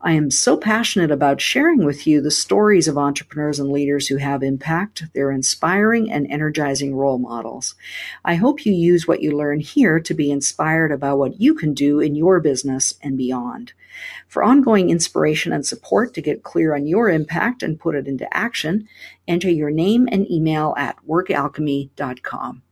I am so passionate about sharing with you the stories of entrepreneurs and leaders who have impact. They're inspiring and energizing role models. I hope you use what you learn here to be inspired about what you can do in your business and beyond. For ongoing inspiration and support to get clear on your impact and put it into action, enter your name and email at workalchemy.com.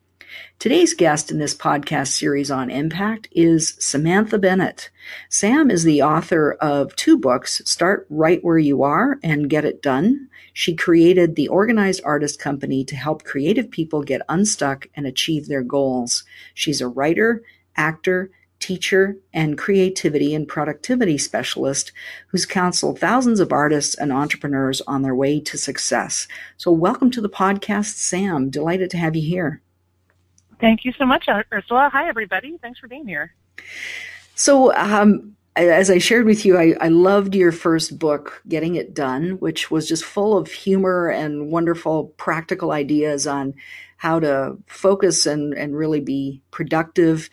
Today's guest in this podcast series on impact is Samantha Bennett. Sam is the author of two books, Start Right Where You Are and Get It Done. She created the Organized Artist Company to help creative people get unstuck and achieve their goals. She's a writer, actor, teacher, and creativity and productivity specialist who's counseled thousands of artists and entrepreneurs on their way to success. So, welcome to the podcast, Sam. Delighted to have you here. Thank you so much, Ursula. Hi, everybody. Thanks for being here. So, um, as I shared with you, I, I, loved your first book, Getting It Done, which was just full of humor and wonderful practical ideas on how to focus and, and really be productive.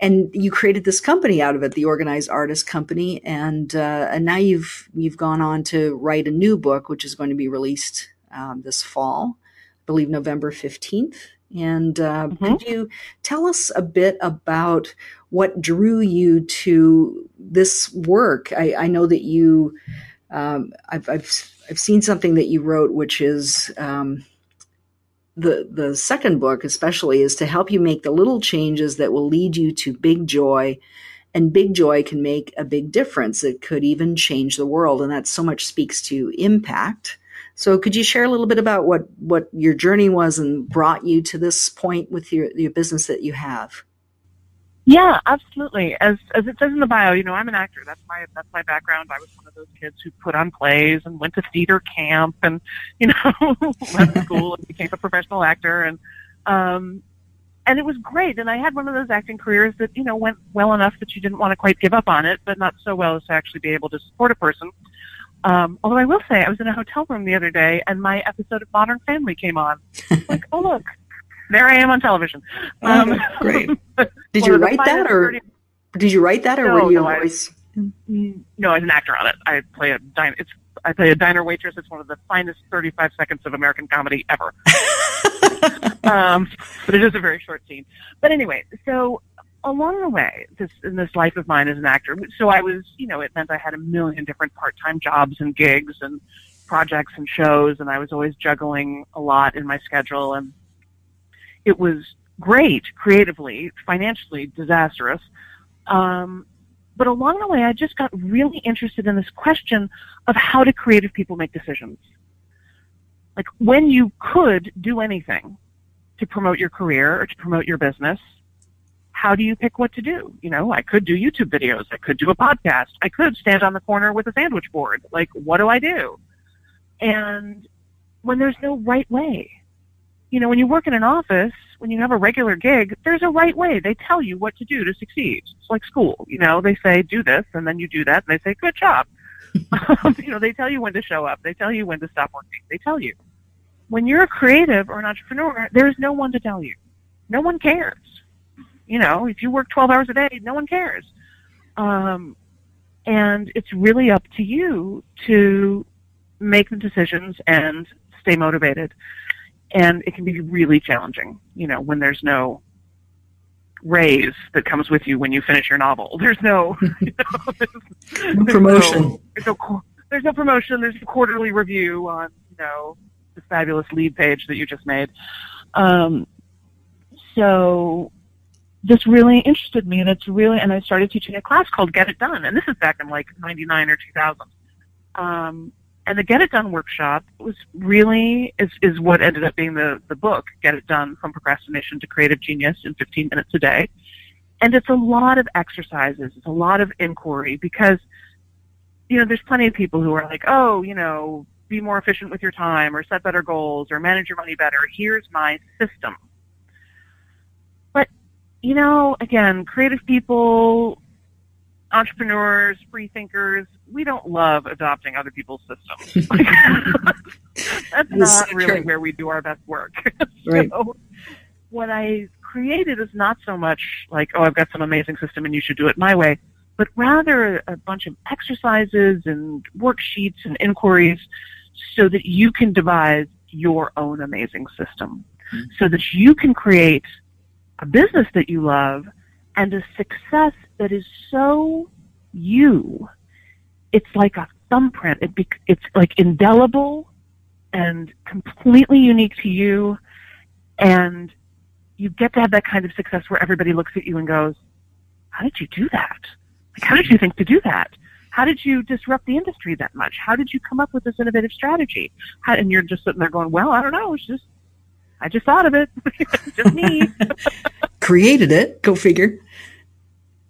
And you created this company out of it, the Organized Artist Company, and uh, and now you've you've gone on to write a new book, which is going to be released um, this fall, I believe November fifteenth. And uh, mm-hmm. could you tell us a bit about what drew you to this work? I, I know that you, um, I've, I've, I've seen something that you wrote, which is um, the the second book, especially, is to help you make the little changes that will lead you to big joy. And big joy can make a big difference. It could even change the world, and that so much speaks to impact. So could you share a little bit about what, what your journey was and brought you to this point with your, your business that you have? Yeah, absolutely. As as it says in the bio, you know, I'm an actor. That's my that's my background. I was one of those kids who put on plays and went to theater camp and you know left school and became a professional actor and um and it was great. And I had one of those acting careers that you know went well enough that you didn't want to quite give up on it, but not so well as to actually be able to support a person. Um, although I will say, I was in a hotel room the other day, and my episode of Modern Family came on. like, oh look, there I am on television. Oh, um, oh, great. Did you write that, or 30... did you write that, or no, were you no, a voice? I, mm, no, I was an actor on it. I play a diner. It's I play a diner waitress. It's one of the finest 35 seconds of American comedy ever. um, but it is a very short scene. But anyway, so along the way, this in this life of mine as an actor, so I was, you know, it meant I had a million different part-time jobs and gigs and projects and shows, and I was always juggling a lot in my schedule, and it was great creatively, financially disastrous. Um, but along the way, I just got really interested in this question of how do creative people make decisions? Like when you could do anything to promote your career or to promote your business, how do you pick what to do? You know, I could do YouTube videos. I could do a podcast. I could stand on the corner with a sandwich board. Like, what do I do? And when there's no right way, you know, when you work in an office, when you have a regular gig, there's a right way. They tell you what to do to succeed. It's like school, you know, they say do this and then you do that and they say good job. um, you know, they tell you when to show up. They tell you when to stop working. They tell you. When you're a creative or an entrepreneur, there's no one to tell you. No one cares you know, if you work 12 hours a day, no one cares. Um, and it's really up to you to make the decisions and stay motivated. And it can be really challenging, you know, when there's no raise that comes with you when you finish your novel. There's no, you know, there's, no promotion. No, there's, no, there's no promotion. There's a quarterly review on, you know, the fabulous lead page that you just made. Um, so this really interested me and it's really and I started teaching a class called Get It Done and this is back in like 99 or 2000 um, and the Get It Done workshop was really is is what ended up being the the book Get It Done from procrastination to creative genius in 15 minutes a day and it's a lot of exercises it's a lot of inquiry because you know there's plenty of people who are like oh you know be more efficient with your time or set better goals or manage your money better. Here's my system. You know, again, creative people, entrepreneurs, free thinkers, we don't love adopting other people's systems. That's not really where we do our best work. Right. so what I created is not so much like, oh, I've got some amazing system and you should do it my way, but rather a bunch of exercises and worksheets and inquiries so that you can devise your own amazing system. Mm-hmm. So that you can create a business that you love and a success that is so you. It's like a thumbprint. It be, it's like indelible and completely unique to you. And you get to have that kind of success where everybody looks at you and goes, how did you do that? Like, how did you think to do that? How did you disrupt the industry that much? How did you come up with this innovative strategy? How, and you're just sitting there going, well, I don't know. It's just, I just thought of it. just me. Created it. Go figure.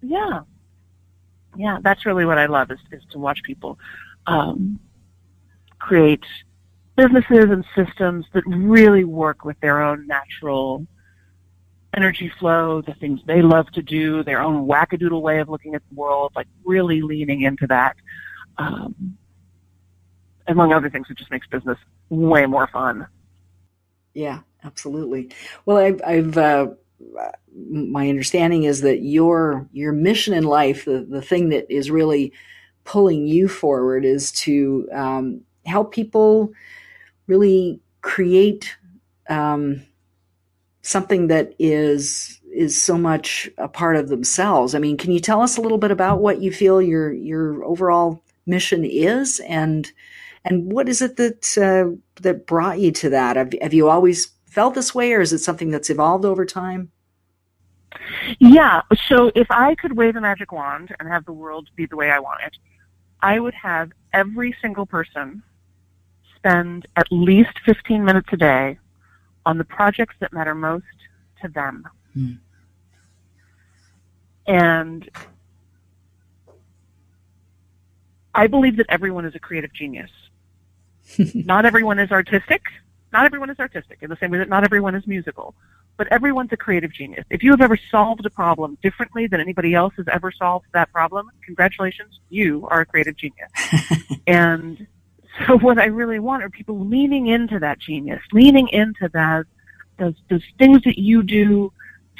Yeah. Yeah. That's really what I love is, is to watch people, um, create businesses and systems that really work with their own natural energy flow, the things they love to do, their own wackadoodle way of looking at the world, like really leaning into that. Um, among other things, it just makes business way more fun. Yeah, absolutely. Well, I've, I've uh, my understanding is that your your mission in life, the the thing that is really pulling you forward, is to um, help people really create um, something that is is so much a part of themselves. I mean, can you tell us a little bit about what you feel your your overall mission is, and and what is it that uh, that brought you to that? Have, have you always felt this way, or is it something that's evolved over time? Yeah. So if I could wave a magic wand and have the world be the way I want it, I would have every single person spend at least 15 minutes a day on the projects that matter most to them. Hmm. And I believe that everyone is a creative genius. not everyone is artistic. Not everyone is artistic in the same way that not everyone is musical. But everyone's a creative genius. If you have ever solved a problem differently than anybody else has ever solved that problem, congratulations, you are a creative genius. and so what I really want are people leaning into that genius, leaning into that those those things that you do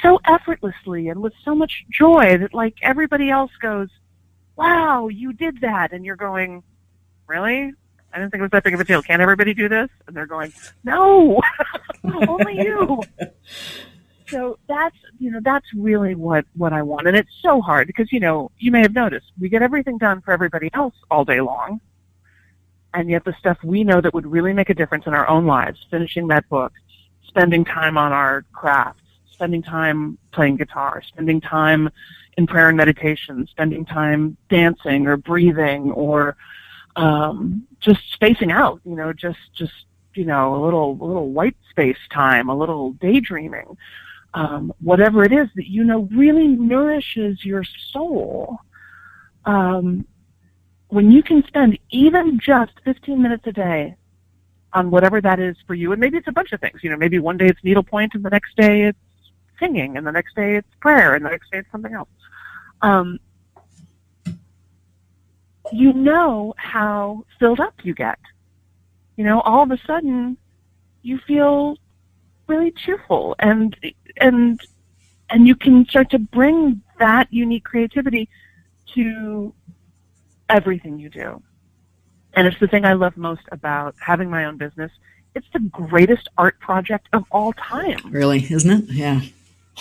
so effortlessly and with so much joy that like everybody else goes, Wow, you did that and you're going, Really? I didn't think it was that big of a deal. Can't everybody do this? And they're going, No only you So that's you know, that's really what, what I want. And it's so hard because, you know, you may have noticed we get everything done for everybody else all day long and yet the stuff we know that would really make a difference in our own lives, finishing that book, spending time on our crafts, spending time playing guitar, spending time in prayer and meditation, spending time dancing or breathing or um, just spacing out, you know, just just you know, a little a little white space time, a little daydreaming, um, whatever it is that you know really nourishes your soul. Um, when you can spend even just 15 minutes a day on whatever that is for you, and maybe it's a bunch of things. You know, maybe one day it's needlepoint, and the next day it's singing, and the next day it's prayer, and the next day it's something else. Um, you know how filled up you get. You know, all of a sudden, you feel really cheerful, and and and you can start to bring that unique creativity to everything you do. And it's the thing I love most about having my own business. It's the greatest art project of all time. Really, isn't it? Yeah.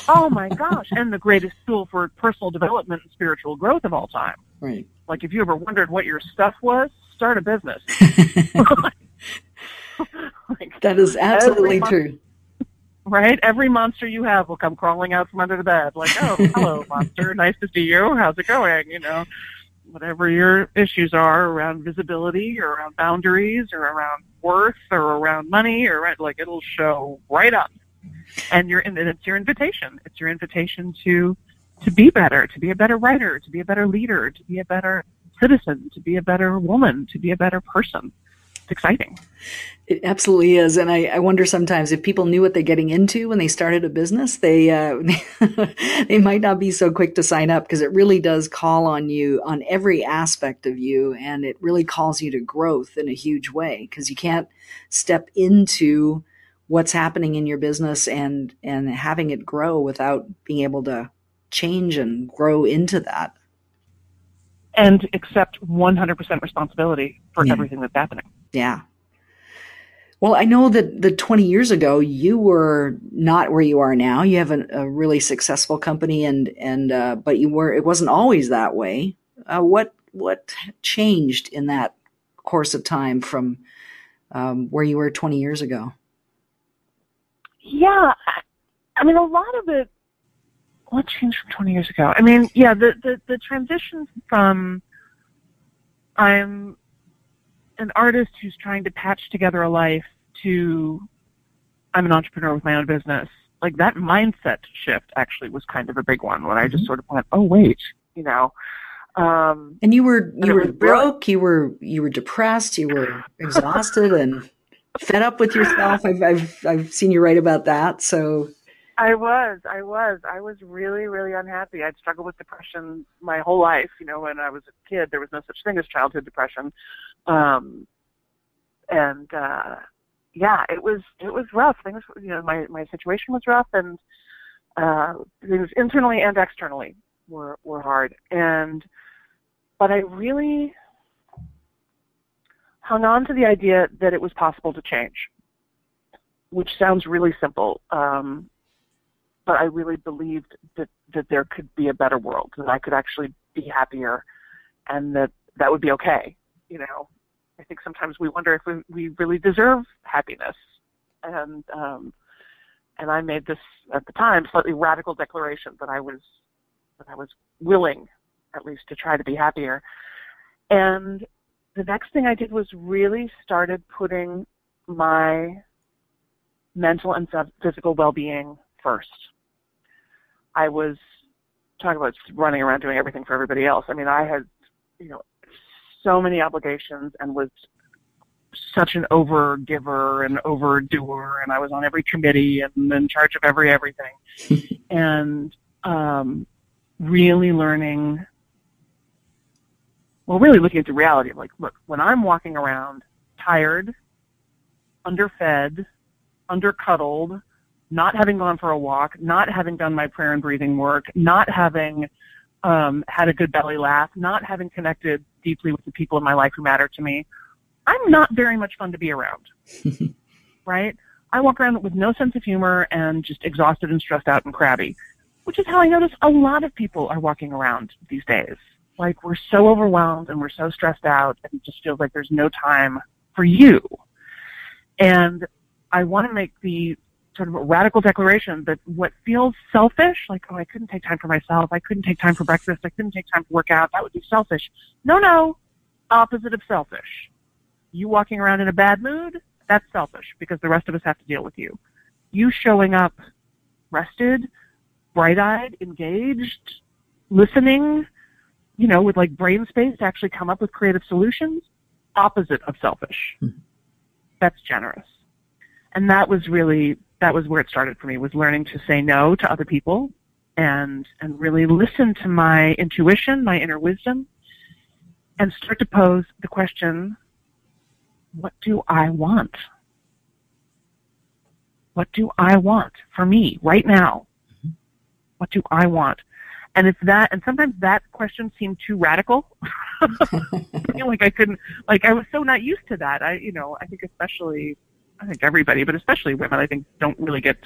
Oh my gosh. and the greatest tool for personal development and spiritual growth of all time. Right. Like if you ever wondered what your stuff was, start a business. like, that is absolutely true. Right? Every monster you have will come crawling out from under the bed. Like, oh, hello, monster. Nice to see you. How's it going? You know, whatever your issues are around visibility or around boundaries or around worth or around money or like it'll show right up. And you're and it's your invitation. It's your invitation to to be better, to be a better writer, to be a better leader, to be a better citizen, to be a better woman, to be a better person. It's exciting. It absolutely is, and I, I, wonder sometimes if people knew what they're getting into when they started a business, they uh, they might not be so quick to sign up because it really does call on you on every aspect of you, and it really calls you to growth in a huge way because you can't step into what's happening in your business and and having it grow without being able to change and grow into that and accept 100% responsibility for yeah. everything that's happening. Yeah. Well, I know that the 20 years ago you were not where you are now. You have a, a really successful company, and and uh, but you were. It wasn't always that way. Uh, what what changed in that course of time from um, where you were 20 years ago? Yeah, I mean, a lot of it what changed from 20 years ago? I mean, yeah, the, the, the transition from I'm an artist who's trying to patch together a life to I'm an entrepreneur with my own business. Like that mindset shift actually was kind of a big one when I just mm-hmm. sort of went, oh wait, you know. Um, and you were you were broke, you were you were depressed, you were exhausted and fed up with yourself. I've I've I've seen you write about that. So I was, I was, I was really, really unhappy. I'd struggled with depression my whole life. You know, when I was a kid, there was no such thing as childhood depression, um, and uh, yeah, it was, it was rough. Things, you know, my my situation was rough, and uh, things internally and externally were were hard. And but I really hung on to the idea that it was possible to change, which sounds really simple. Um, but I really believed that that there could be a better world, that I could actually be happier, and that that would be okay. You know, I think sometimes we wonder if we, we really deserve happiness, and um, and I made this at the time slightly radical declaration that I was that I was willing, at least, to try to be happier. And the next thing I did was really started putting my mental and physical well-being first. I was talking about running around doing everything for everybody else. I mean, I had, you know, so many obligations and was such an over giver and overdoer and I was on every committee and in charge of every everything. and um really learning well really looking at the reality of like, look, when I'm walking around tired, underfed, undercuddled, not having gone for a walk, not having done my prayer and breathing work, not having um, had a good belly laugh, not having connected deeply with the people in my life who matter to me, I'm not very much fun to be around. right? I walk around with no sense of humor and just exhausted and stressed out and crabby, which is how I notice a lot of people are walking around these days. Like we're so overwhelmed and we're so stressed out and it just feels like there's no time for you. And I want to make the sort of a radical declaration that what feels selfish, like, oh, I couldn't take time for myself, I couldn't take time for breakfast, I couldn't take time to work out, that would be selfish. No, no, opposite of selfish. You walking around in a bad mood, that's selfish because the rest of us have to deal with you. You showing up rested, bright-eyed, engaged, listening, you know, with like brain space to actually come up with creative solutions, opposite of selfish. Mm-hmm. That's generous. And that was really that was where it started for me was learning to say no to other people and and really listen to my intuition, my inner wisdom, and start to pose the question, what do I want? What do I want for me right now? Mm-hmm. What do I want? And if that, and sometimes that question seemed too radical. like I couldn't, like I was so not used to that. I, you know, I think especially I think everybody, but especially women, I think don't really get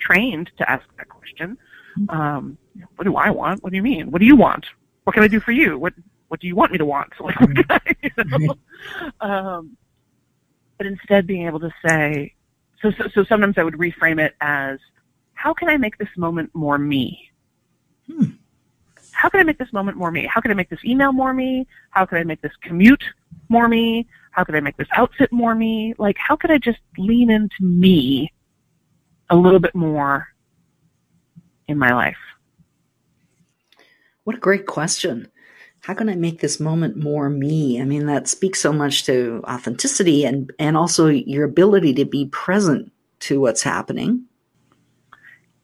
trained to ask that question. Um, what do I want? What do you mean? What do you want? What can I do for you? What What do you want me to want? Like, I, you know? um, but instead, being able to say, so, so so sometimes I would reframe it as, how can I make this moment more me? Hmm. How can I make this moment more me? How can I make this email more me? How can I make this commute more me? How can I make this outfit more me? Like, how could I just lean into me a little bit more in my life? What a great question. how can I make this moment more me? I mean, that speaks so much to authenticity and, and also your ability to be present to what's happening.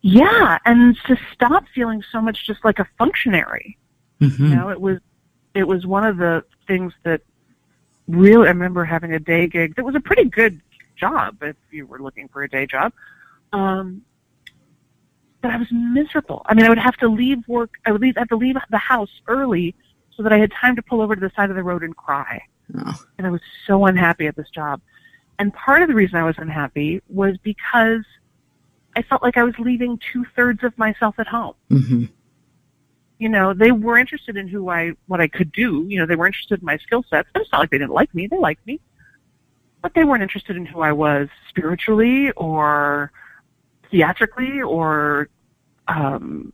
Yeah, and to stop feeling so much just like a functionary. Mm-hmm. You know, it was it was one of the things that really I remember having a day gig that was a pretty good job if you were looking for a day job. Um, but I was miserable. I mean, I would have to leave work. I would leave, I have to leave the house early so that I had time to pull over to the side of the road and cry. Oh. And I was so unhappy at this job. And part of the reason I was unhappy was because I felt like I was leaving two thirds of myself at home. Mm-hmm. You know, they were interested in who I, what I could do. You know, they were interested in my skill sets. But it's not like they didn't like me. They liked me. But they weren't interested in who I was spiritually or theatrically or um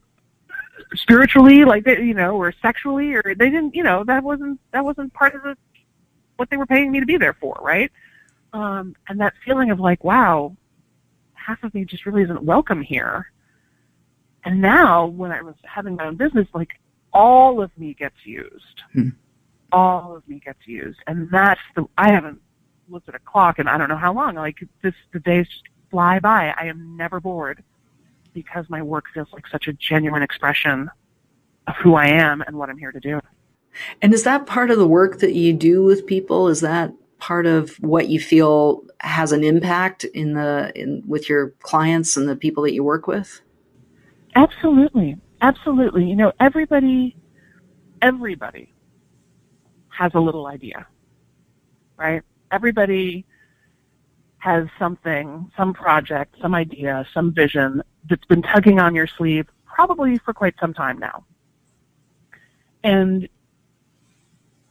spiritually like they you know or sexually or they didn't you know that wasn't that wasn't part of the what they were paying me to be there for right um and that feeling of like wow half of me just really isn't welcome here and now when i was having my own business like all of me gets used hmm. all of me gets used and that's the i haven't looked at a clock and i don't know how long like this the days just fly by i am never bored because my work feels like such a genuine expression of who I am and what I'm here to do. And is that part of the work that you do with people? Is that part of what you feel has an impact in the in with your clients and the people that you work with? Absolutely. Absolutely. You know, everybody everybody has a little idea. Right? Everybody has something, some project, some idea, some vision that's been tugging on your sleeve probably for quite some time now. And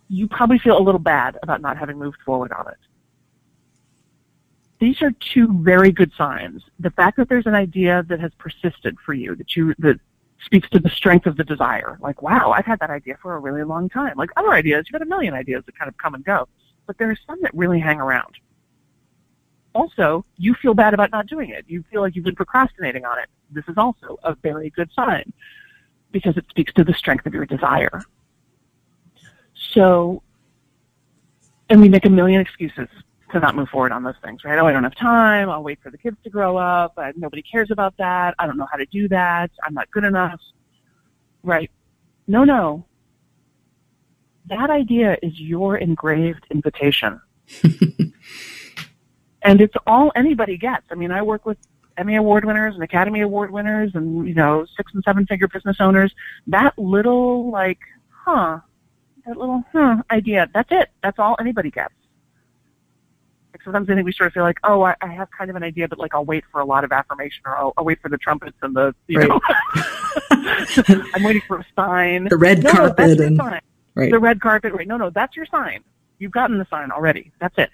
you probably feel a little bad about not having moved forward on it. These are two very good signs. The fact that there's an idea that has persisted for you, that you, that speaks to the strength of the desire. Like, wow, I've had that idea for a really long time. Like other ideas, you've got a million ideas that kind of come and go. But there are some that really hang around also you feel bad about not doing it. You feel like you've been procrastinating on it. This is also a very good sign because it speaks to the strength of your desire. So, and we make a million excuses to not move forward on those things, right? Oh, I don't have time. I'll wait for the kids to grow up. Nobody cares about that. I don't know how to do that. I'm not good enough. Right? No, no. That idea is your engraved invitation. and it's all anybody gets. I mean, I work with Emmy Award winners and Academy Award winners and, you know, six and seven figure business owners. That little, like, huh, that little, huh idea, that's it. That's all anybody gets. Like sometimes I think we sort of feel like, oh, I, I have kind of an idea, but like I'll wait for a lot of affirmation or I'll, I'll wait for the trumpets and the, you right. know, I'm waiting for a sign. The red no, carpet. And, sign. Right. The red carpet, right. No, no, that's your sign. You've gotten the sign already. That's it.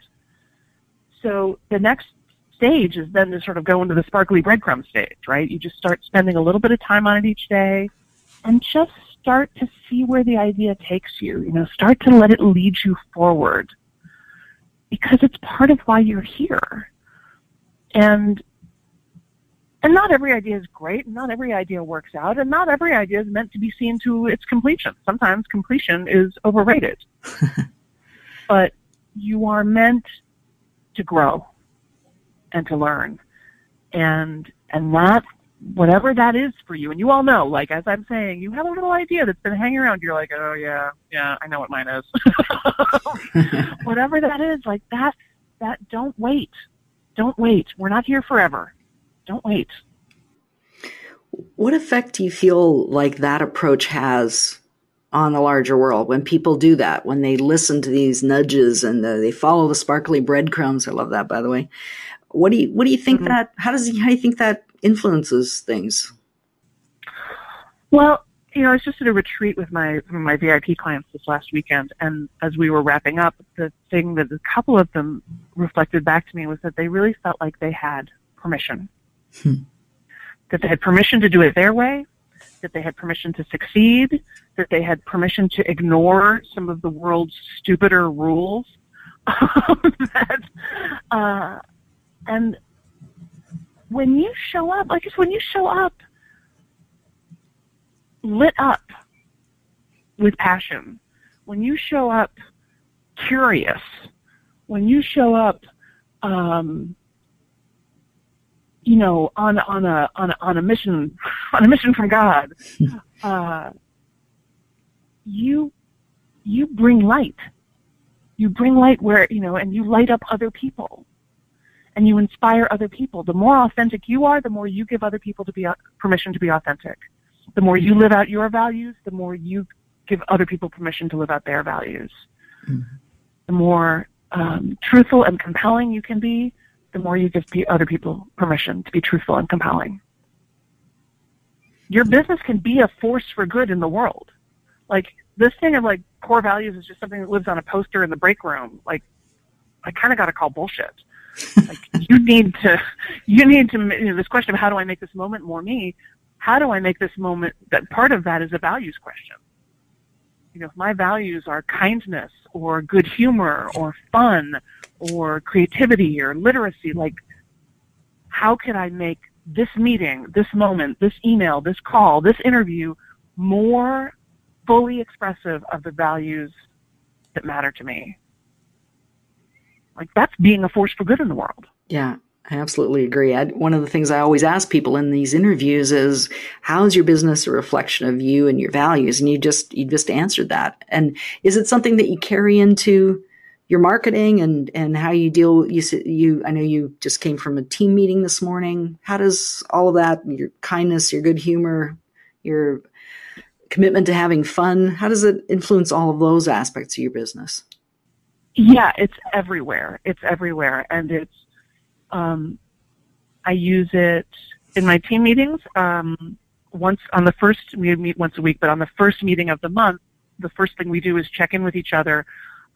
So the next stage is then to sort of go into the sparkly breadcrumb stage, right? You just start spending a little bit of time on it each day and just start to see where the idea takes you. You know, start to let it lead you forward because it's part of why you're here. And and not every idea is great, and not every idea works out, and not every idea is meant to be seen to its completion. Sometimes completion is overrated. but you are meant to grow and to learn. And, and that, whatever that is for you, and you all know, like as I'm saying, you have a little idea that's been hanging around. You're like, oh yeah, yeah, I know what mine is. whatever that is, like that, that don't wait. Don't wait. We're not here forever. Don't wait. What effect do you feel like that approach has on the larger world when people do that when they listen to these nudges and the, they follow the sparkly breadcrumbs i love that by the way what do you what do you think mm-hmm. that how does how do you think that influences things well you know i was just at a retreat with my my vip clients this last weekend and as we were wrapping up the thing that a couple of them reflected back to me was that they really felt like they had permission hmm. that they had permission to do it their way that they had permission to succeed, that they had permission to ignore some of the world's stupider rules. that, uh, and when you show up, like just when you show up lit up with passion, when you show up curious, when you show up, um, you know, on on a on a, on a mission on a mission from God, uh, you you bring light. You bring light where you know, and you light up other people, and you inspire other people. The more authentic you are, the more you give other people to be permission to be authentic. The more you live out your values, the more you give other people permission to live out their values. Mm-hmm. The more um, truthful and compelling you can be, the more you give other people permission to be truthful and compelling. Your business can be a force for good in the world. Like this thing of like core values is just something that lives on a poster in the break room. Like I kind of got to call bullshit. Like you need to, you need to. You know, this question of how do I make this moment more me? How do I make this moment? That part of that is a values question you know, if my values are kindness or good humor or fun or creativity or literacy, like how can I make this meeting, this moment, this email, this call, this interview more fully expressive of the values that matter to me? Like that's being a force for good in the world. Yeah. I absolutely agree. I, one of the things I always ask people in these interviews is, "How is your business a reflection of you and your values?" And you just you just answered that. And is it something that you carry into your marketing and and how you deal? You you I know you just came from a team meeting this morning. How does all of that, your kindness, your good humor, your commitment to having fun, how does it influence all of those aspects of your business? Yeah, it's everywhere. It's everywhere, and it's um, I use it in my team meetings. Um, once on the first, we meet once a week, but on the first meeting of the month, the first thing we do is check in with each other.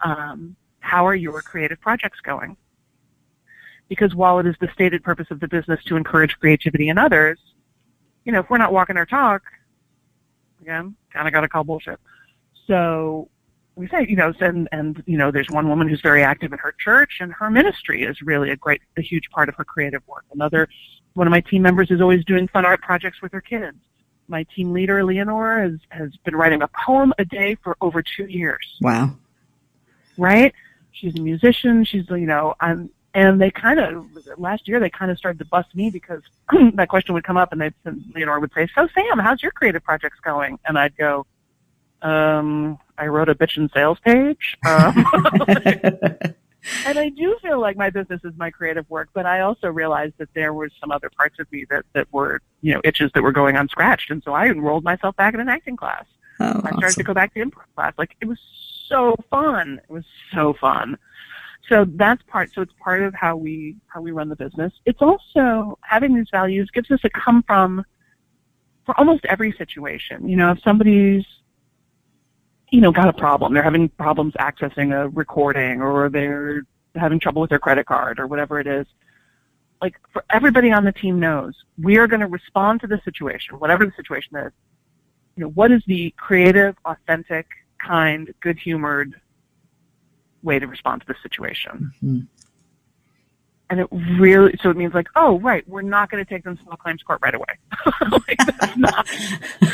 Um, how are your creative projects going? Because while it is the stated purpose of the business to encourage creativity in others, you know, if we're not walking our talk, again, kind of got to call bullshit. So we say, you know, and, and, you know, there's one woman who's very active in her church and her ministry is really a great, a huge part of her creative work. Another, one of my team members is always doing fun art projects with her kids. My team leader, Leonore, has, has been writing a poem a day for over two years. Wow. Right? She's a musician. She's, you know, I'm, and they kind of, last year they kind of started to bust me because that question would come up and they'd, and Leonore would say, so Sam, how's your creative projects going? And I'd go, um, I wrote a bitch and sales page. Um, and I do feel like my business is my creative work, but I also realized that there were some other parts of me that, that were, you know, itches that were going unscratched. And so I enrolled myself back in an acting class. Oh, I started awesome. to go back to improv class. Like it was so fun. It was so fun. So that's part, so it's part of how we, how we run the business. It's also having these values gives us a come from for almost every situation. You know, if somebody's you know, got a problem. They're having problems accessing a recording or they're having trouble with their credit card or whatever it is. Like for everybody on the team knows we are going to respond to the situation, whatever the situation is. You know, what is the creative, authentic, kind, good-humored way to respond to the situation? Mm-hmm. And it really, so it means like, oh, right, we're not going to take them to small claims court right away. like, that's not,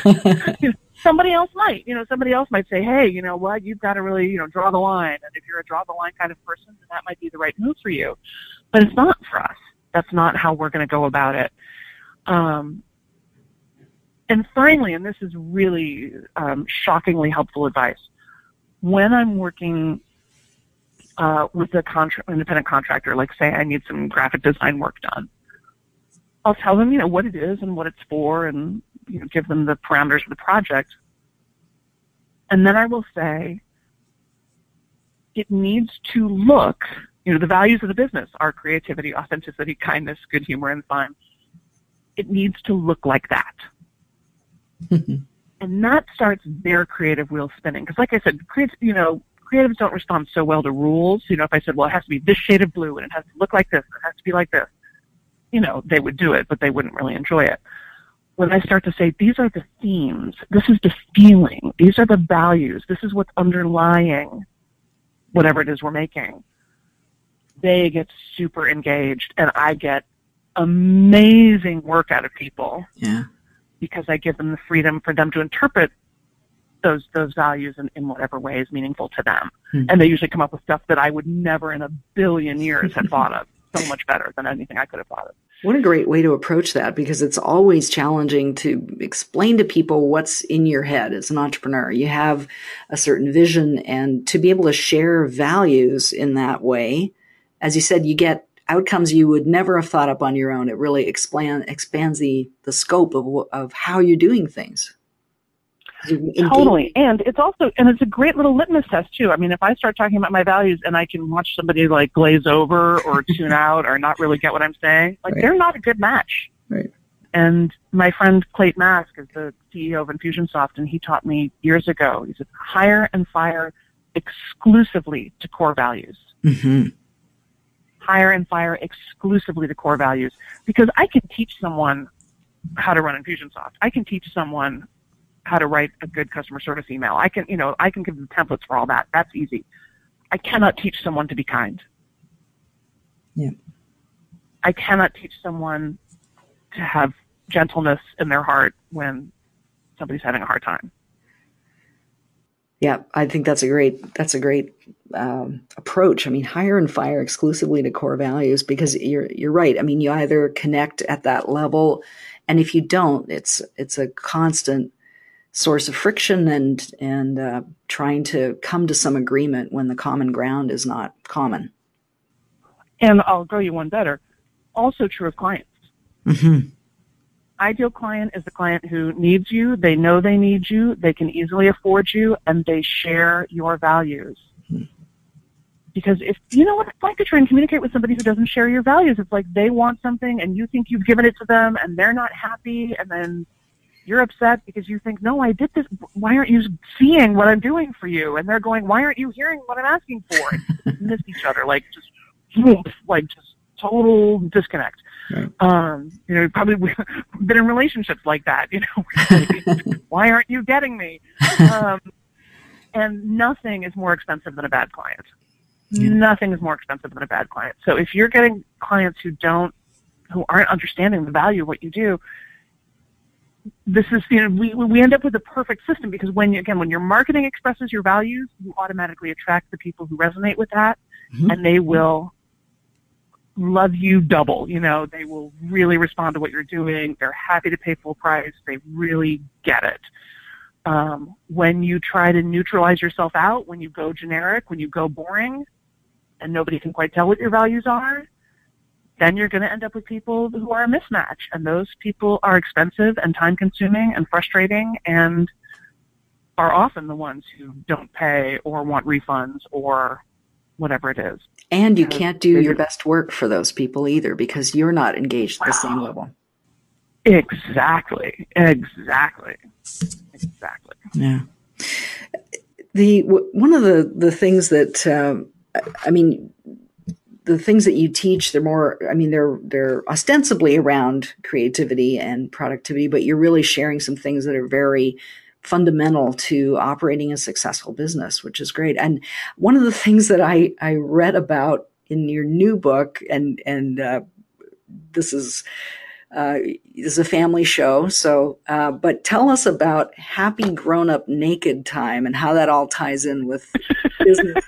you know, somebody else might, you know, somebody else might say, hey, you know what, you've got to really, you know, draw the line. And if you're a draw the line kind of person, then that might be the right move for you. But it's not for us. That's not how we're going to go about it. Um, and finally, and this is really um, shockingly helpful advice, when I'm working uh, with a contra- independent contractor, like say I need some graphic design work done, I'll tell them, you know, what it is and what it's for and you know, give them the parameters of the project. And then I will say, it needs to look, you know, the values of the business are creativity, authenticity, kindness, good humor, and fun. It needs to look like that. Mm-hmm. and that starts their creative wheel spinning. Because like I said, you know, creatives don't respond so well to rules. You know, if I said, well, it has to be this shade of blue and it has to look like this, and it has to be like this, you know, they would do it, but they wouldn't really enjoy it when I start to say, these are the themes, this is the feeling, these are the values, this is what's underlying whatever it is we're making, they get super engaged and I get amazing work out of people. Yeah. Because I give them the freedom for them to interpret those those values in, in whatever way is meaningful to them. Hmm. And they usually come up with stuff that I would never in a billion years have thought of. So much better than anything I could have thought of. What a great way to approach that because it's always challenging to explain to people what's in your head as an entrepreneur. You have a certain vision and to be able to share values in that way, as you said, you get outcomes you would never have thought up on your own. It really expand, expands the, the scope of, of how you're doing things. Totally. And it's also, and it's a great little litmus test too. I mean, if I start talking about my values and I can watch somebody like glaze over or tune out or not really get what I'm saying, like right. they're not a good match. Right. And my friend Clate Mask is the CEO of Infusionsoft and he taught me years ago, he said, hire and fire exclusively to core values. Mm-hmm. Hire and fire exclusively to core values because I can teach someone how to run Infusionsoft. I can teach someone how to write a good customer service email. I can, you know, I can give them templates for all that. That's easy. I cannot teach someone to be kind. Yeah. I cannot teach someone to have gentleness in their heart when somebody's having a hard time. Yeah, I think that's a great that's a great um, approach. I mean, hire and fire exclusively to core values because you're you're right. I mean, you either connect at that level, and if you don't, it's it's a constant source of friction and and uh, trying to come to some agreement when the common ground is not common. And I'll go you one better. Also true of clients. Mm-hmm. Ideal client is the client who needs you. They know they need you. They can easily afford you, and they share your values. Mm-hmm. Because if you know what it's like to try and communicate with somebody who doesn't share your values, it's like they want something and you think you've given it to them, and they're not happy, and then you're upset because you think, no, I did this. Why aren't you seeing what I'm doing for you? And they're going, why aren't you hearing what I'm asking for? And miss each other, like just, like just total disconnect. Right. Um, you know, probably been in relationships like that. You know, why aren't you getting me? Um, and nothing is more expensive than a bad client. Yeah. Nothing is more expensive than a bad client. So if you're getting clients who don't, who aren't understanding the value of what you do, this is you know we we end up with a perfect system because when you, again when your marketing expresses your values, you automatically attract the people who resonate with that, mm-hmm. and they will love you double. You know, they will really respond to what you're doing. They're happy to pay full price. They really get it. Um, when you try to neutralize yourself out, when you go generic, when you go boring, and nobody can quite tell what your values are, then you're going to end up with people who are a mismatch. And those people are expensive and time consuming and frustrating and are often the ones who don't pay or want refunds or whatever it is. And you can't do your best work for those people either because you're not engaged at the same level. Exactly. Exactly. Exactly. Yeah. The one of the the things that um, I mean the things that you teach they're more i mean they're they're ostensibly around creativity and productivity but you're really sharing some things that are very fundamental to operating a successful business which is great and one of the things that i i read about in your new book and and uh, this is uh, is a family show. So, uh, but tell us about Happy Grown Up Naked Time and how that all ties in with business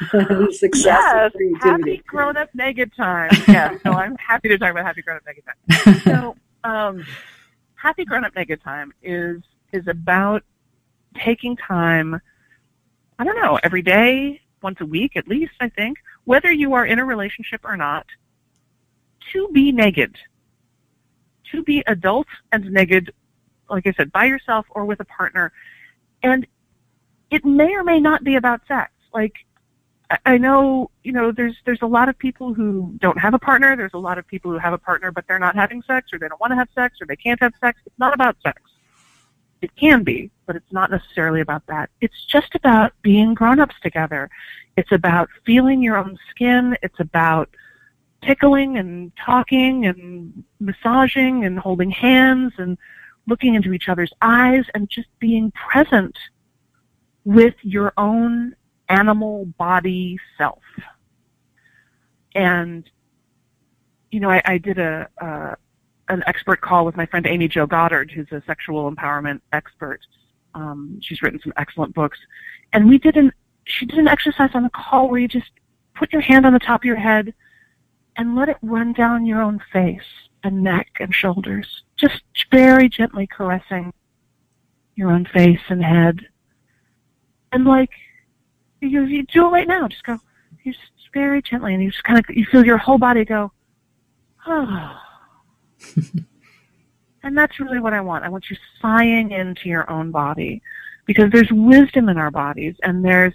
Success yes, happy grown up naked time. Yeah, so I'm happy to talk about happy grown up naked time. So, um, happy grown up naked time is is about taking time. I don't know, every day, once a week at least. I think whether you are in a relationship or not, to be naked, to be adult and naked, like I said, by yourself or with a partner, and it may or may not be about sex. Like I know, you know, there's there's a lot of people who don't have a partner. There's a lot of people who have a partner, but they're not having sex, or they don't want to have sex, or they can't have sex. It's not about sex. It can be, but it's not necessarily about that. It's just about being grown-ups together. It's about feeling your own skin. It's about tickling and talking and massaging and holding hands and looking into each other's eyes and just being present with your own animal body self. And, you know, I, I did a, uh, an expert call with my friend Amy Jo Goddard, who's a sexual empowerment expert. Um, she's written some excellent books, and we did an she did an exercise on the call where you just put your hand on the top of your head and let it run down your own face and neck and shoulders, just very gently caressing your own face and head. And like, you, you do it right now. Just go, you just very gently, and you just kind of, you feel your whole body go, oh. and that's really what I want. I want you sighing into your own body because there's wisdom in our bodies and there's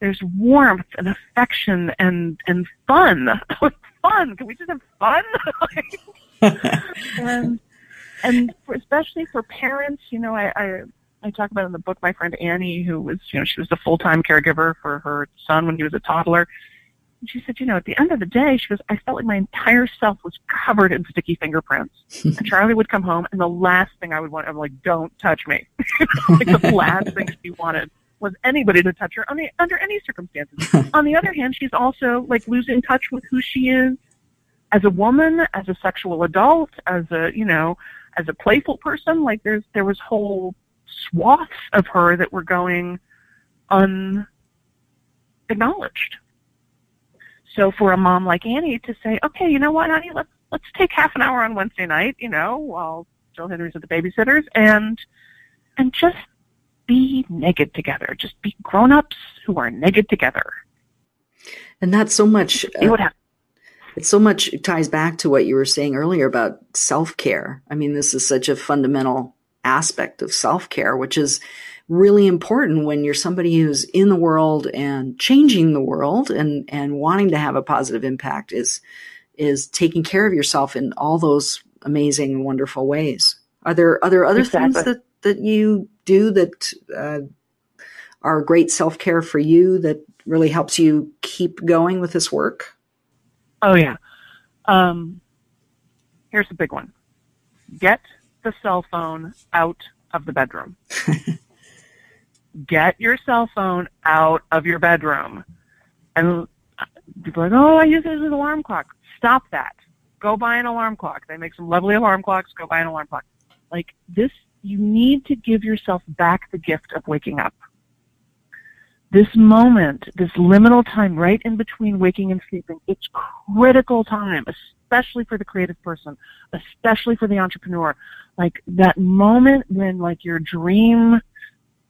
there's warmth and affection and and fun. fun. Can we just have fun? and and for, especially for parents, you know, I, I I talk about in the book my friend Annie, who was you know she was a full time caregiver for her son when he was a toddler. And she said, you know, at the end of the day, she goes, I felt like my entire self was covered in sticky fingerprints. and Charlie would come home, and the last thing I would want, I'm like, don't touch me. like the last thing she wanted was anybody to touch her on the, under any circumstances. on the other hand, she's also like losing touch with who she is as a woman, as a sexual adult, as a you know, as a playful person. Like there's there was whole swaths of her that were going unacknowledged. So for a mom like Annie to say, okay, you know what, honey, let's let's take half an hour on Wednesday night, you know, while Jill Henry's at the babysitters, and and just be naked together. Just be grown-ups who are naked together. And that's so much. Uh, it so much ties back to what you were saying earlier about self-care. I mean, this is such a fundamental aspect of self-care, which is really important when you're somebody who's in the world and changing the world and and wanting to have a positive impact is is taking care of yourself in all those amazing and wonderful ways. Are there are there other exactly. things that that you do that uh, are great self care for you that really helps you keep going with this work? Oh yeah. Um, here's a big one: get the cell phone out of the bedroom. get your cell phone out of your bedroom. And people are like, oh, I use it as an alarm clock. Stop that. Go buy an alarm clock. They make some lovely alarm clocks. Go buy an alarm clock. Like this, you need to give yourself back the gift of waking up. This moment, this liminal time right in between waking and sleeping, it's critical time, especially for the creative person, especially for the entrepreneur. Like that moment when like your dream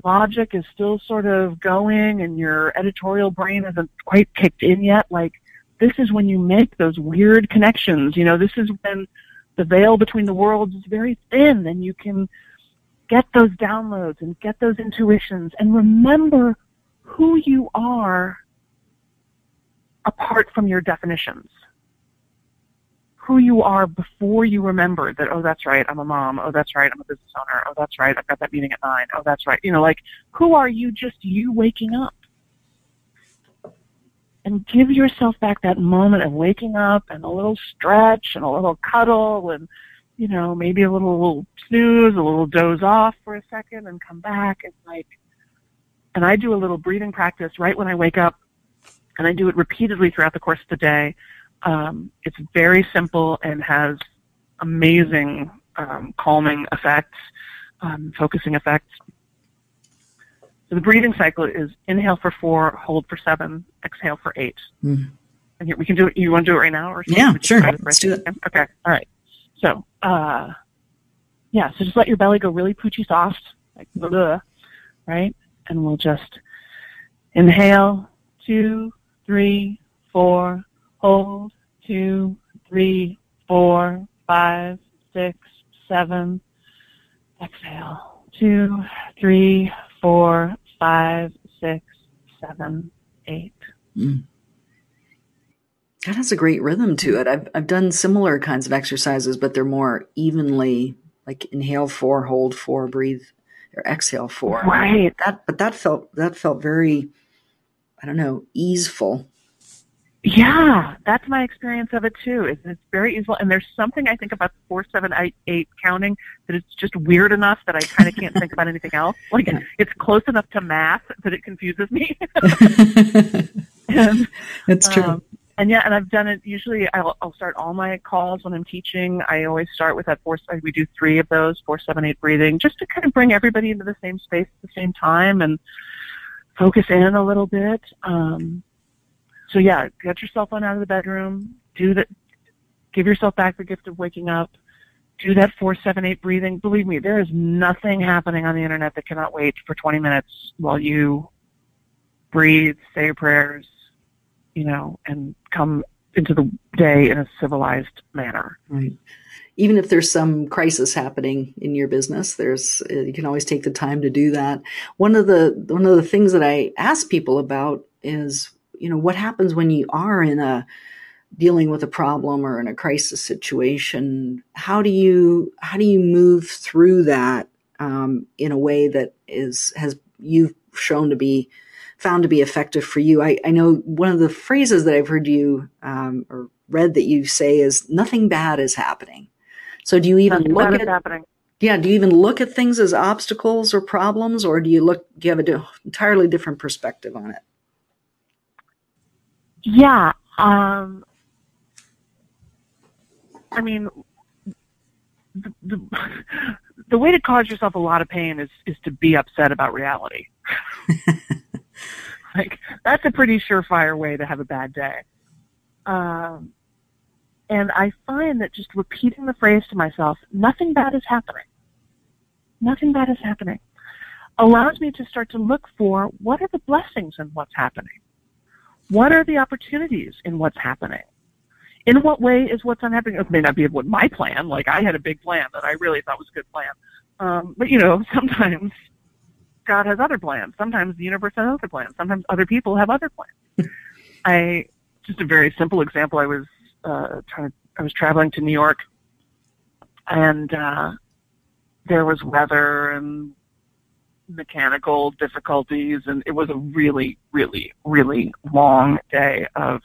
logic is still sort of going and your editorial brain hasn't quite kicked in yet, like this is when you make those weird connections. You know, this is when the veil between the worlds is very thin and you can get those downloads and get those intuitions and remember who you are apart from your definitions who you are before you remember that, oh, that's right, I'm a mom. Oh, that's right, I'm a business owner. Oh, that's right, I've got that meeting at nine. Oh, that's right. You know, like, who are you just you waking up? And give yourself back that moment of waking up and a little stretch and a little cuddle and, you know, maybe a little snooze, a little doze off for a second and come back and like, and I do a little breathing practice right when I wake up and I do it repeatedly throughout the course of the day um, it's very simple and has amazing um, calming effects, um, focusing effects. So the breathing cycle is inhale for four, hold for seven, exhale for 8 mm. And here we can do it. You want to do it right now, or yeah, sure. Let's do it. Okay, all right. So, uh, yeah. So just let your belly go really poochy soft, like blah, right? And we'll just inhale two, three, four, hold, two, three, four, five, six, seven. Exhale, two, three, four, five, six, seven, eight. Mm. That has a great rhythm to it. I've I've done similar kinds of exercises, but they're more evenly like inhale four, hold four, breathe, or exhale four. Right. That but that felt that felt very I don't know, easeful. Yeah, that's my experience of it too. It's, it's very easy, and there's something I think about the four, seven, eight, eight counting that it's just weird enough that I kind of can't think about anything else. Like yeah. it's close enough to math that it confuses me. and, That's true. Um, and yeah, and I've done it. Usually, I'll, I'll start all my calls when I'm teaching. I always start with that four. We do three of those, four, seven, eight breathing, just to kind of bring everybody into the same space at the same time and focus in a little bit. Um, so yeah, get your cell phone out of the bedroom. Do that. Give yourself back the gift of waking up. Do that four, seven, eight breathing. Believe me, there is nothing happening on the internet that cannot wait for 20 minutes while you breathe, say your prayers, you know, and come into the day in a civilized manner. Right. Even if there's some crisis happening in your business, there's you can always take the time to do that. One of the one of the things that I ask people about is, you know, what happens when you are in a dealing with a problem or in a crisis situation? How do you how do you move through that um, in a way that is has you've shown to be found to be effective for you. I, I know one of the phrases that I've heard you um, or read that you say is nothing bad is happening. So do you even nothing look at happening. Yeah, do you even look at things as obstacles or problems, or do you look? Do you have an entirely different perspective on it? Yeah, um, I mean, the, the, the way to cause yourself a lot of pain is is to be upset about reality. like that's a pretty surefire way to have a bad day. Um, and I find that just repeating the phrase to myself, nothing bad is happening. Nothing bad is happening. Allows me to start to look for what are the blessings in what's happening? What are the opportunities in what's happening? In what way is what's happening? It may not be what my plan, like I had a big plan that I really thought was a good plan. Um, but you know, sometimes God has other plans. Sometimes the universe has other plans. Sometimes other people have other plans. I just a very simple example. I was uh, trying to. I was traveling to New York, and uh, there was weather and mechanical difficulties, and it was a really, really, really long day of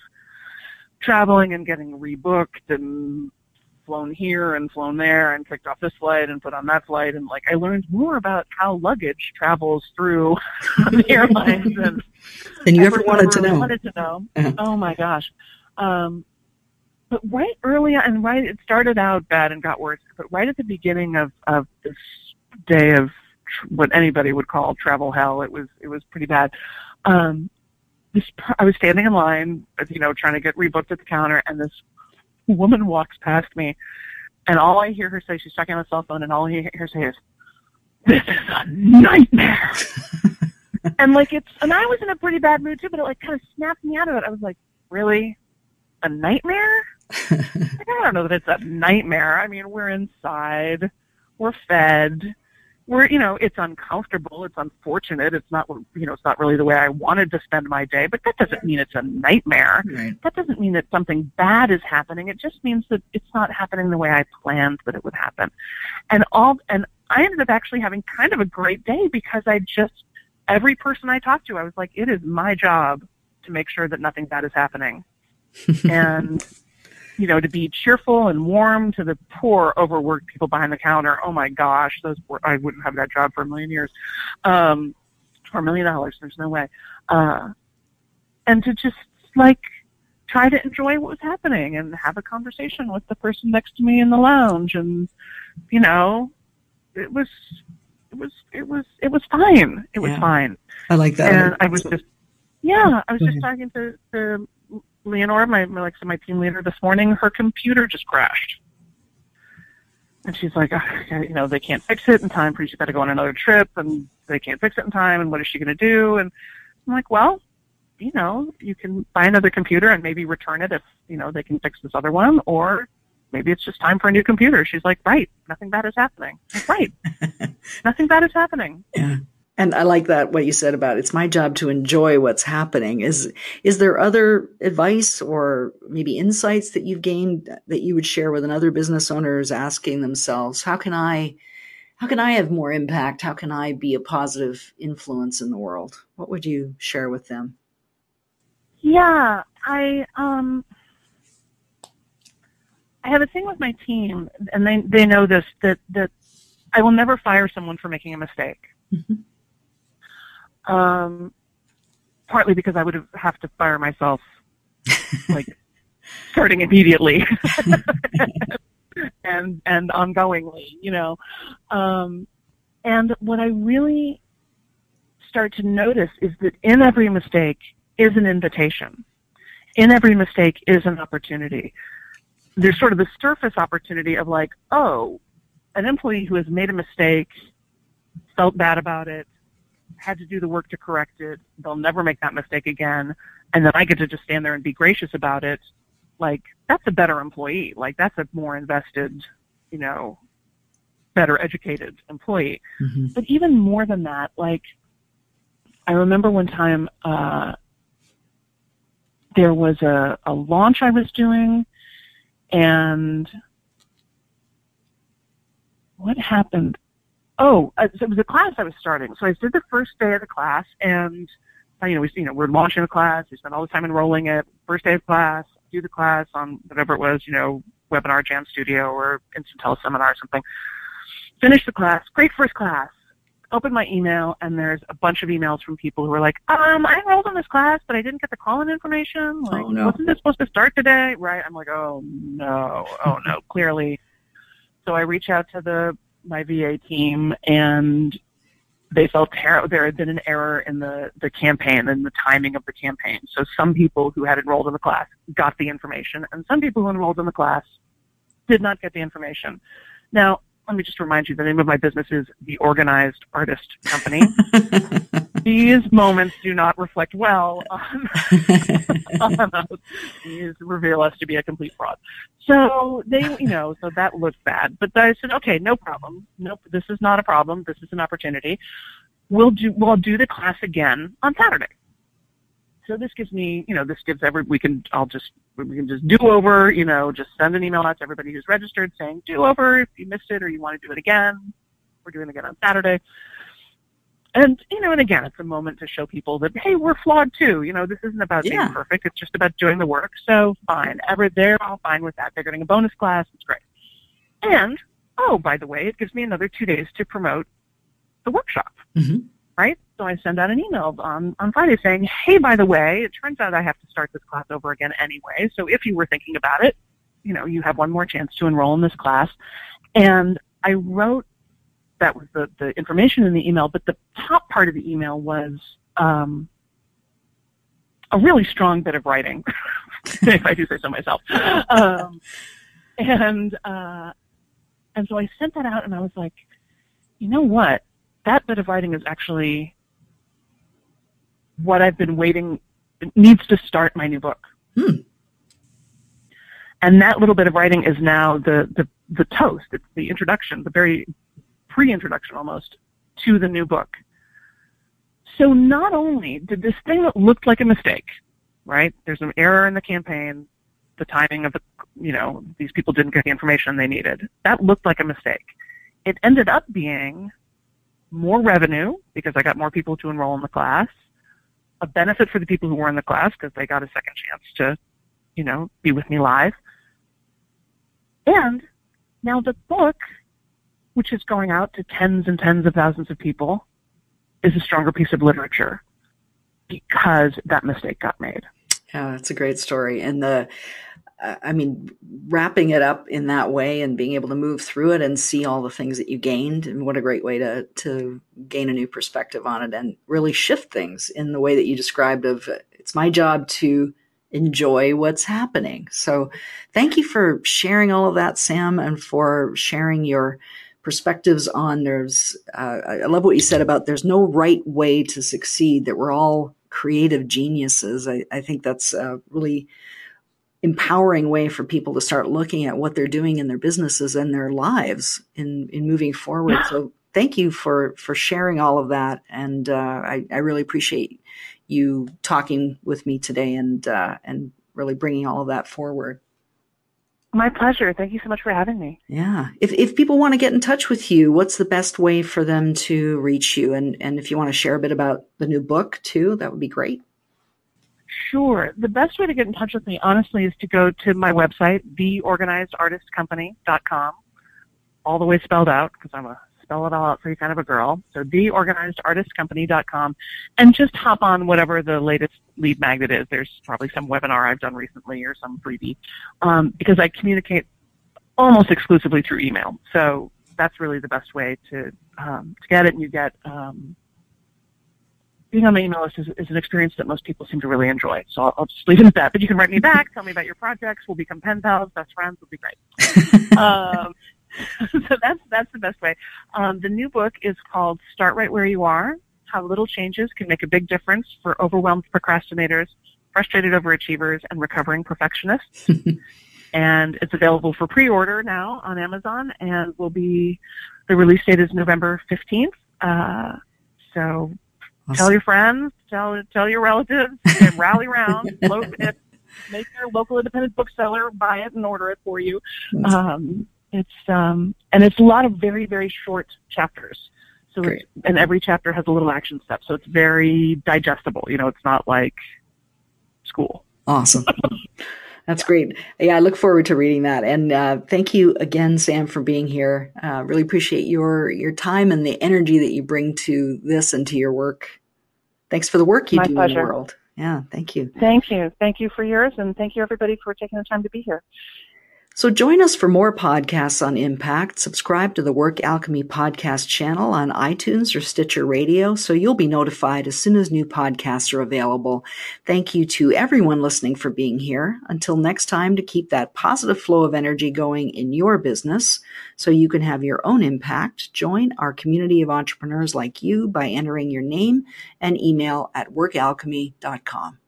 traveling and getting rebooked and flown here and flown there and picked off this flight and put on that flight and like I learned more about how luggage travels through the airlines than and you ever wanted to know. Wanted to know. Uh-huh. Oh my gosh. Um, but right early on, and right, it started out bad and got worse. But right at the beginning of of this day of tr- what anybody would call travel hell, it was it was pretty bad. Um, this I was standing in line, you know, trying to get rebooked at the counter, and this woman walks past me, and all I hear her say, she's talking on the cell phone, and all I hear her say is, "This is a nightmare." and like it's, and I was in a pretty bad mood too, but it like kind of snapped me out of it. I was like, "Really, a nightmare?" like, I don't know that it's a nightmare. I mean, we're inside, we're fed, where you know it's uncomfortable it's unfortunate it's not you know it's not really the way i wanted to spend my day but that doesn't mean it's a nightmare. Right. that doesn't mean that something bad is happening it just means that it's not happening the way i planned that it would happen. And all and i ended up actually having kind of a great day because i just every person i talked to i was like it is my job to make sure that nothing bad is happening. And you know, to be cheerful and warm to the poor, overworked people behind the counter. Oh my gosh, those poor, I wouldn't have that job for a million years, um, for a million dollars. There's no way. Uh, and to just like try to enjoy what was happening and have a conversation with the person next to me in the lounge, and you know, it was, it was, it was, it was fine. It was yeah. fine. I like that. And I was just, yeah, I was just talking to, to Leonore, my my like my team leader this morning, her computer just crashed. And she's like, oh, you know, they can't fix it in time for. She's got to go on another trip, and they can't fix it in time. And what is she going to do? And I'm like, well, you know, you can buy another computer and maybe return it if you know they can fix this other one, or maybe it's just time for a new computer. She's like, right, nothing bad is happening. Like, right, nothing bad is happening. Yeah. And I like that what you said about it's my job to enjoy what's happening. Is is there other advice or maybe insights that you've gained that you would share with another business owners asking themselves, how can I how can I have more impact? How can I be a positive influence in the world? What would you share with them? Yeah, I um I have a thing with my team and they they know this that that I will never fire someone for making a mistake. Mm-hmm um, partly because I would have to fire myself like starting immediately and and ongoingly, you know. Um, and what I really start to notice is that in every mistake is an invitation. In every mistake is an opportunity. There's sort of the surface opportunity of like, oh, an employee who has made a mistake, felt bad about it, had to do the work to correct it, they'll never make that mistake again, and then I get to just stand there and be gracious about it, like that's a better employee. Like that's a more invested, you know, better educated employee. Mm-hmm. But even more than that, like I remember one time uh, there was a, a launch I was doing, and what happened? Oh, uh, so it was a class I was starting. So I did the first day of the class, and uh, you know, we you know we're launching a class. We spent all the time enrolling it. First day of class, do the class on whatever it was, you know, WebinarJam Studio, or Instant Teleseminar or something. Finish the class. Great first class. Open my email, and there's a bunch of emails from people who are like, um, I enrolled in this class, but I didn't get the call-in information. Like, oh, no. wasn't this supposed to start today? Right? I'm like, oh no, oh no, clearly. So I reach out to the my VA team, and they felt ter- there had been an error in the, the campaign and the timing of the campaign. So some people who had enrolled in the class got the information, and some people who enrolled in the class did not get the information. Now, let me just remind you the name of my business is the Organized Artist Company. These moments do not reflect well on, on us. These reveal us to be a complete fraud. So they, you know, so that looked bad. But I said, okay, no problem. Nope, this is not a problem. This is an opportunity. We'll do, we'll do the class again on Saturday. So this gives me, you know, this gives every, we can, I'll just, we can just do over, you know, just send an email out to everybody who's registered saying do over if you missed it or you want to do it again. We're doing it again on Saturday. And, you know, and again, it's a moment to show people that, hey, we're flawed too. You know, this isn't about yeah. being perfect. It's just about doing the work. So fine. Ever, they're all fine with that. They're getting a bonus class. It's great. And, oh, by the way, it gives me another two days to promote the workshop. Mm-hmm right? So I send out an email on, on Friday saying, hey, by the way, it turns out I have to start this class over again anyway. So if you were thinking about it, you know, you have one more chance to enroll in this class. And I wrote, that was the, the information in the email, but the top part of the email was um, a really strong bit of writing, if I do say so myself. Um, and, uh, and so I sent that out and I was like, you know what? that bit of writing is actually what I've been waiting, needs to start my new book. Hmm. And that little bit of writing is now the, the, the toast. It's the introduction, the very pre-introduction almost to the new book. So not only did this thing that looked like a mistake, right? There's an error in the campaign, the timing of the, you know, these people didn't get the information they needed. That looked like a mistake. It ended up being more revenue because I got more people to enroll in the class, a benefit for the people who were in the class because they got a second chance to, you know, be with me live. And now the book, which is going out to tens and tens of thousands of people, is a stronger piece of literature because that mistake got made. Yeah, that's a great story. And the I mean, wrapping it up in that way and being able to move through it and see all the things that you gained, and what a great way to to gain a new perspective on it and really shift things in the way that you described. Of it's my job to enjoy what's happening. So, thank you for sharing all of that, Sam, and for sharing your perspectives on there's. Uh, I love what you said about there's no right way to succeed. That we're all creative geniuses. I, I think that's a really empowering way for people to start looking at what they're doing in their businesses and their lives in in moving forward. Yeah. So thank you for for sharing all of that, and uh, I, I really appreciate you talking with me today and uh, and really bringing all of that forward. My pleasure. Thank you so much for having me. Yeah. If if people want to get in touch with you, what's the best way for them to reach you? And and if you want to share a bit about the new book too, that would be great. Sure. The best way to get in touch with me, honestly, is to go to my website, theorganizedartistcompany.com, all the way spelled out because I'm a spell it all out for you kind of a girl. So theorganizedartistcompany.com and just hop on whatever the latest lead magnet is. There's probably some webinar I've done recently or some freebie um, because I communicate almost exclusively through email. So that's really the best way to um, to get it, and you get um, being on my email list is, is, an experience that most people seem to really enjoy. So I'll, I'll, just leave it at that. But you can write me back, tell me about your projects. We'll become pen pals, best friends. Would be great. um, so that's that's the best way. Um, the new book is called "Start Right Where You Are: How Little Changes Can Make a Big Difference for Overwhelmed Procrastinators, Frustrated Overachievers, and Recovering Perfectionists." and it's available for pre-order now on Amazon, and will be the release date is November fifteenth. Uh, so Awesome. Tell your friends, tell tell your relatives, and rally around. make your local independent bookseller buy it and order it for you. Um, it's um, and it's a lot of very very short chapters. So and every chapter has a little action step, so it's very digestible. You know, it's not like school. Awesome. That's great. Yeah, I look forward to reading that. And uh, thank you again, Sam, for being here. Uh, really appreciate your your time and the energy that you bring to this and to your work. Thanks for the work you My do pleasure. in the world. Yeah, thank you. Thank you. Thank you for yours, and thank you everybody for taking the time to be here. So join us for more podcasts on impact. Subscribe to the Work Alchemy podcast channel on iTunes or Stitcher Radio so you'll be notified as soon as new podcasts are available. Thank you to everyone listening for being here. Until next time, to keep that positive flow of energy going in your business so you can have your own impact, join our community of entrepreneurs like you by entering your name and email at workalchemy.com.